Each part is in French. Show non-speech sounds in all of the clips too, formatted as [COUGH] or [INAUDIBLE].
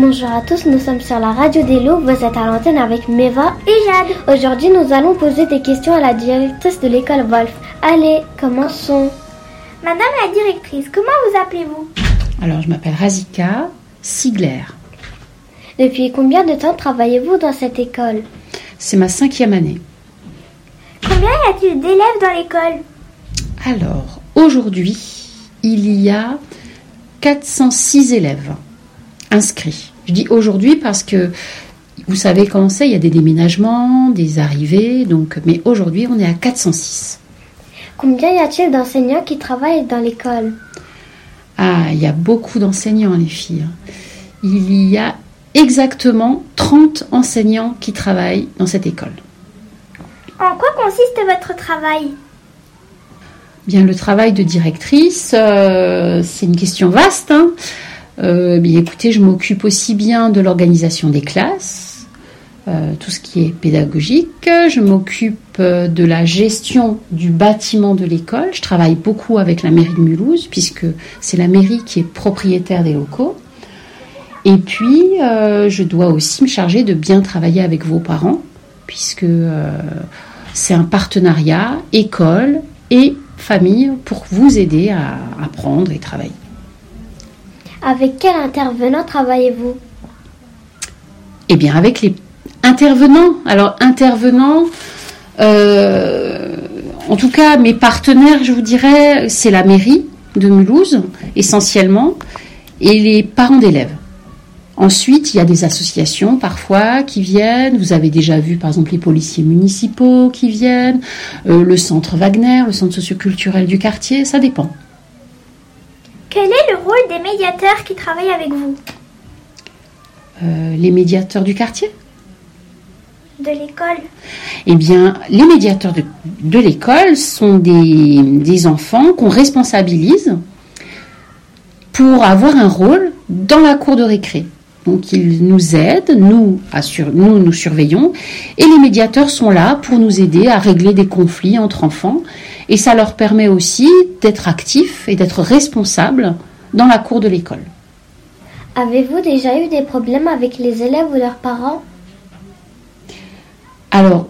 Bonjour à tous, nous sommes sur la radio des loups, vous êtes à l'antenne avec Meva et Jade. Aujourd'hui, nous allons poser des questions à la directrice de l'école Wolf. Allez, commençons. Madame la directrice, comment vous appelez-vous? Alors, je m'appelle Razika Sigler. Depuis combien de temps travaillez-vous dans cette école? C'est ma cinquième année. Combien y a-t-il d'élèves dans l'école? Alors, aujourd'hui, il y a 406 élèves inscrits. Je dis aujourd'hui parce que vous savez comment c'est, il y a des déménagements, des arrivées, donc mais aujourd'hui on est à 406. Combien y a-t-il d'enseignants qui travaillent dans l'école? Ah, il y a beaucoup d'enseignants les filles. Il y a exactement 30 enseignants qui travaillent dans cette école. En quoi consiste votre travail? Bien, le travail de directrice, euh, c'est une question vaste. Hein. Euh, écoutez, je m'occupe aussi bien de l'organisation des classes, euh, tout ce qui est pédagogique. Je m'occupe de la gestion du bâtiment de l'école. Je travaille beaucoup avec la mairie de Mulhouse, puisque c'est la mairie qui est propriétaire des locaux. Et puis, je dois aussi me charger de bien travailler avec vos parents, puisque c'est un partenariat école et famille pour vous aider à apprendre et travailler. Avec quel intervenant travaillez-vous? Eh bien, avec les intervenants. Alors, intervenants, euh, en tout cas, mes partenaires, je vous dirais, c'est la mairie de Mulhouse, essentiellement, et les parents d'élèves. Ensuite, il y a des associations parfois qui viennent. Vous avez déjà vu par exemple les policiers municipaux qui viennent, euh, le centre Wagner, le centre socioculturel du quartier, ça dépend. Quel est le rôle des médiateurs qui travaillent avec vous euh, Les médiateurs du quartier De l'école Eh bien, les médiateurs de, de l'école sont des, des enfants qu'on responsabilise pour avoir un rôle dans la cour de récré. Donc ils nous aident, nous, nous nous surveillons, et les médiateurs sont là pour nous aider à régler des conflits entre enfants, et ça leur permet aussi d'être actifs et d'être responsables dans la cour de l'école. Avez-vous déjà eu des problèmes avec les élèves ou leurs parents? Alors,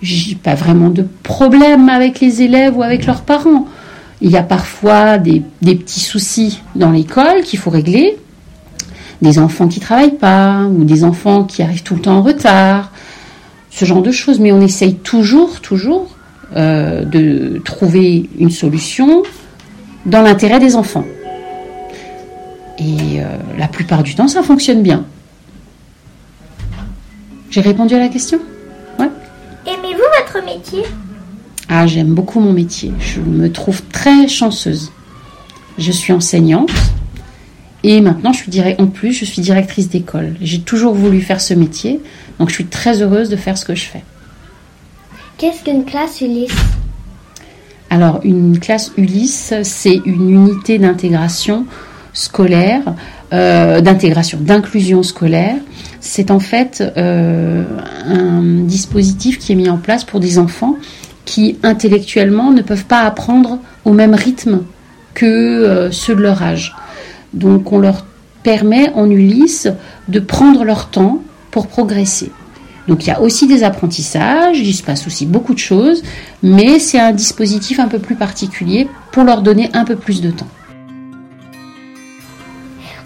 j'ai pas vraiment de problème avec les élèves ou avec leurs parents. Il y a parfois des, des petits soucis dans l'école qu'il faut régler des enfants qui travaillent pas ou des enfants qui arrivent tout le temps en retard, ce genre de choses. Mais on essaye toujours, toujours euh, de trouver une solution dans l'intérêt des enfants. Et euh, la plupart du temps, ça fonctionne bien. J'ai répondu à la question? Ouais. Aimez-vous votre métier? Ah, j'aime beaucoup mon métier. Je me trouve très chanceuse. Je suis enseignante et maintenant, je suis en plus, je suis directrice d'école. J'ai toujours voulu faire ce métier, donc je suis très heureuse de faire ce que je fais. Qu'est-ce qu'une classe Ulysse Alors, une classe Ulysse, c'est une unité d'intégration scolaire, euh, d'intégration, d'inclusion scolaire. C'est en fait euh, un dispositif qui est mis en place pour des enfants qui intellectuellement ne peuvent pas apprendre au même rythme que euh, ceux de leur âge. Donc on leur permet en Ulysse de prendre leur temps pour progresser. Donc il y a aussi des apprentissages, il se passe aussi beaucoup de choses, mais c'est un dispositif un peu plus particulier pour leur donner un peu plus de temps.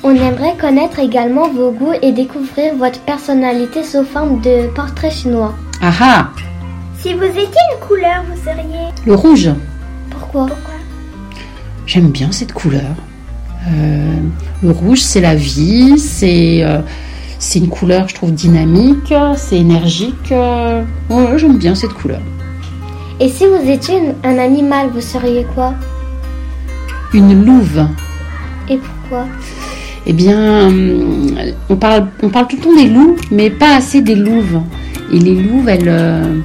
On aimerait connaître également vos goûts et découvrir votre personnalité sous forme de portrait chinois. Ah ah Si vous étiez une couleur, vous seriez Le rouge. Pourquoi? Pourquoi? J'aime bien cette couleur. Euh, le rouge, c'est la vie, c'est euh, c'est une couleur, je trouve, dynamique, c'est énergique. Euh, ouais, j'aime bien cette couleur. Et si vous étiez un animal, vous seriez quoi? Une louve. Et pourquoi? Eh bien, on parle, on parle tout le temps des loups, mais pas assez des louves. Et les louves, elles,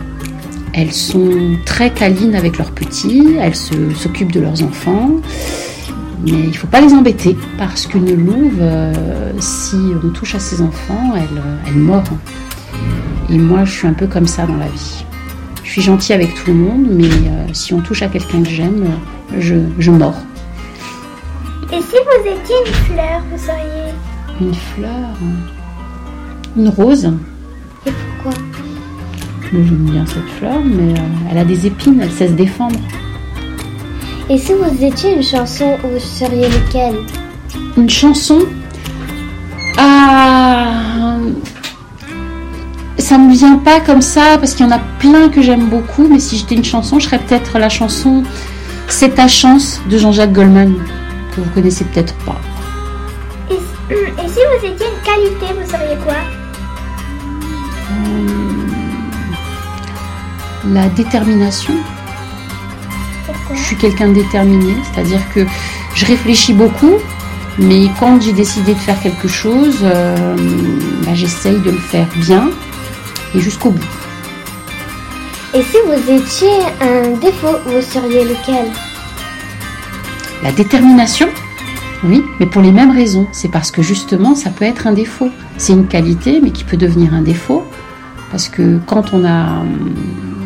elles sont très câlines avec leurs petits, elles s'occupent de leurs enfants. Mais il ne faut pas les embêter parce qu'une louve, euh, si on touche à ses enfants, elle, euh, elle mord. Et moi, je suis un peu comme ça dans la vie. Je suis gentille avec tout le monde, mais euh, si on touche à quelqu'un que j'aime, je, je mords. Et si vous étiez une fleur, vous seriez? Une fleur. Une rose. Et pourquoi? J'aime bien cette fleur, mais euh, elle a des épines, elle sait se défendre. Et si vous étiez une chanson, vous seriez lequel Une chanson Ah Ça me vient pas comme ça parce qu'il y en a plein que j'aime beaucoup, mais si j'étais une chanson, je serais peut-être la chanson C'est ta chance de Jean-Jacques Goldman, que vous connaissez peut-être pas. Et, et si vous étiez une qualité, vous seriez quoi La détermination. Je suis quelqu'un de déterminé, c'est-à-dire que je réfléchis beaucoup, mais quand j'ai décidé de faire quelque chose, euh, bah, j'essaye de le faire bien et jusqu'au bout. Et si vous étiez un défaut, vous seriez lequel? La détermination, oui, mais pour les mêmes raisons. C'est parce que justement, ça peut être un défaut. C'est une qualité, mais qui peut devenir un défaut. Parce que quand on a,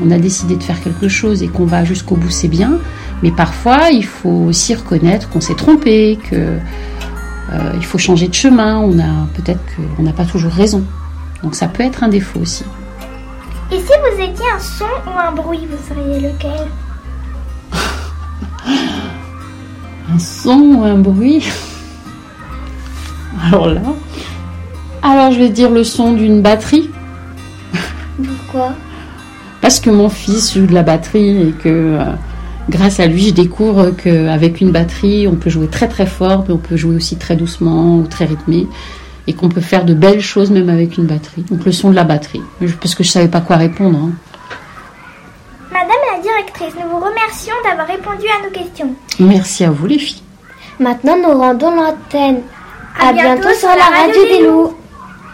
on a décidé de faire quelque chose et qu'on va jusqu'au bout, c'est bien. Mais parfois, il faut aussi reconnaître qu'on s'est trompé, que euh, il faut changer de chemin. On a peut-être qu'on n'a pas toujours raison. Donc ça peut être un défaut aussi. Et si vous étiez un son ou un bruit, vous seriez lequel? [LAUGHS] Un son ou un bruit? [LAUGHS] Alors là, alors je vais dire le son d'une batterie. Pourquoi? Parce que mon fils joue de la batterie et que euh, grâce à lui, je découvre qu'avec une batterie, on peut jouer très très fort, mais on peut jouer aussi très doucement ou très rythmé et qu'on peut faire de belles choses même avec une batterie. Donc le son de la batterie, parce que je savais pas quoi répondre. hein. Madame la directrice, nous vous remercions d'avoir répondu à nos questions. Merci à vous les filles. Maintenant, nous rendons l'antenne. À À, bientôt bientôt, sur la radio radio des des loups. loups.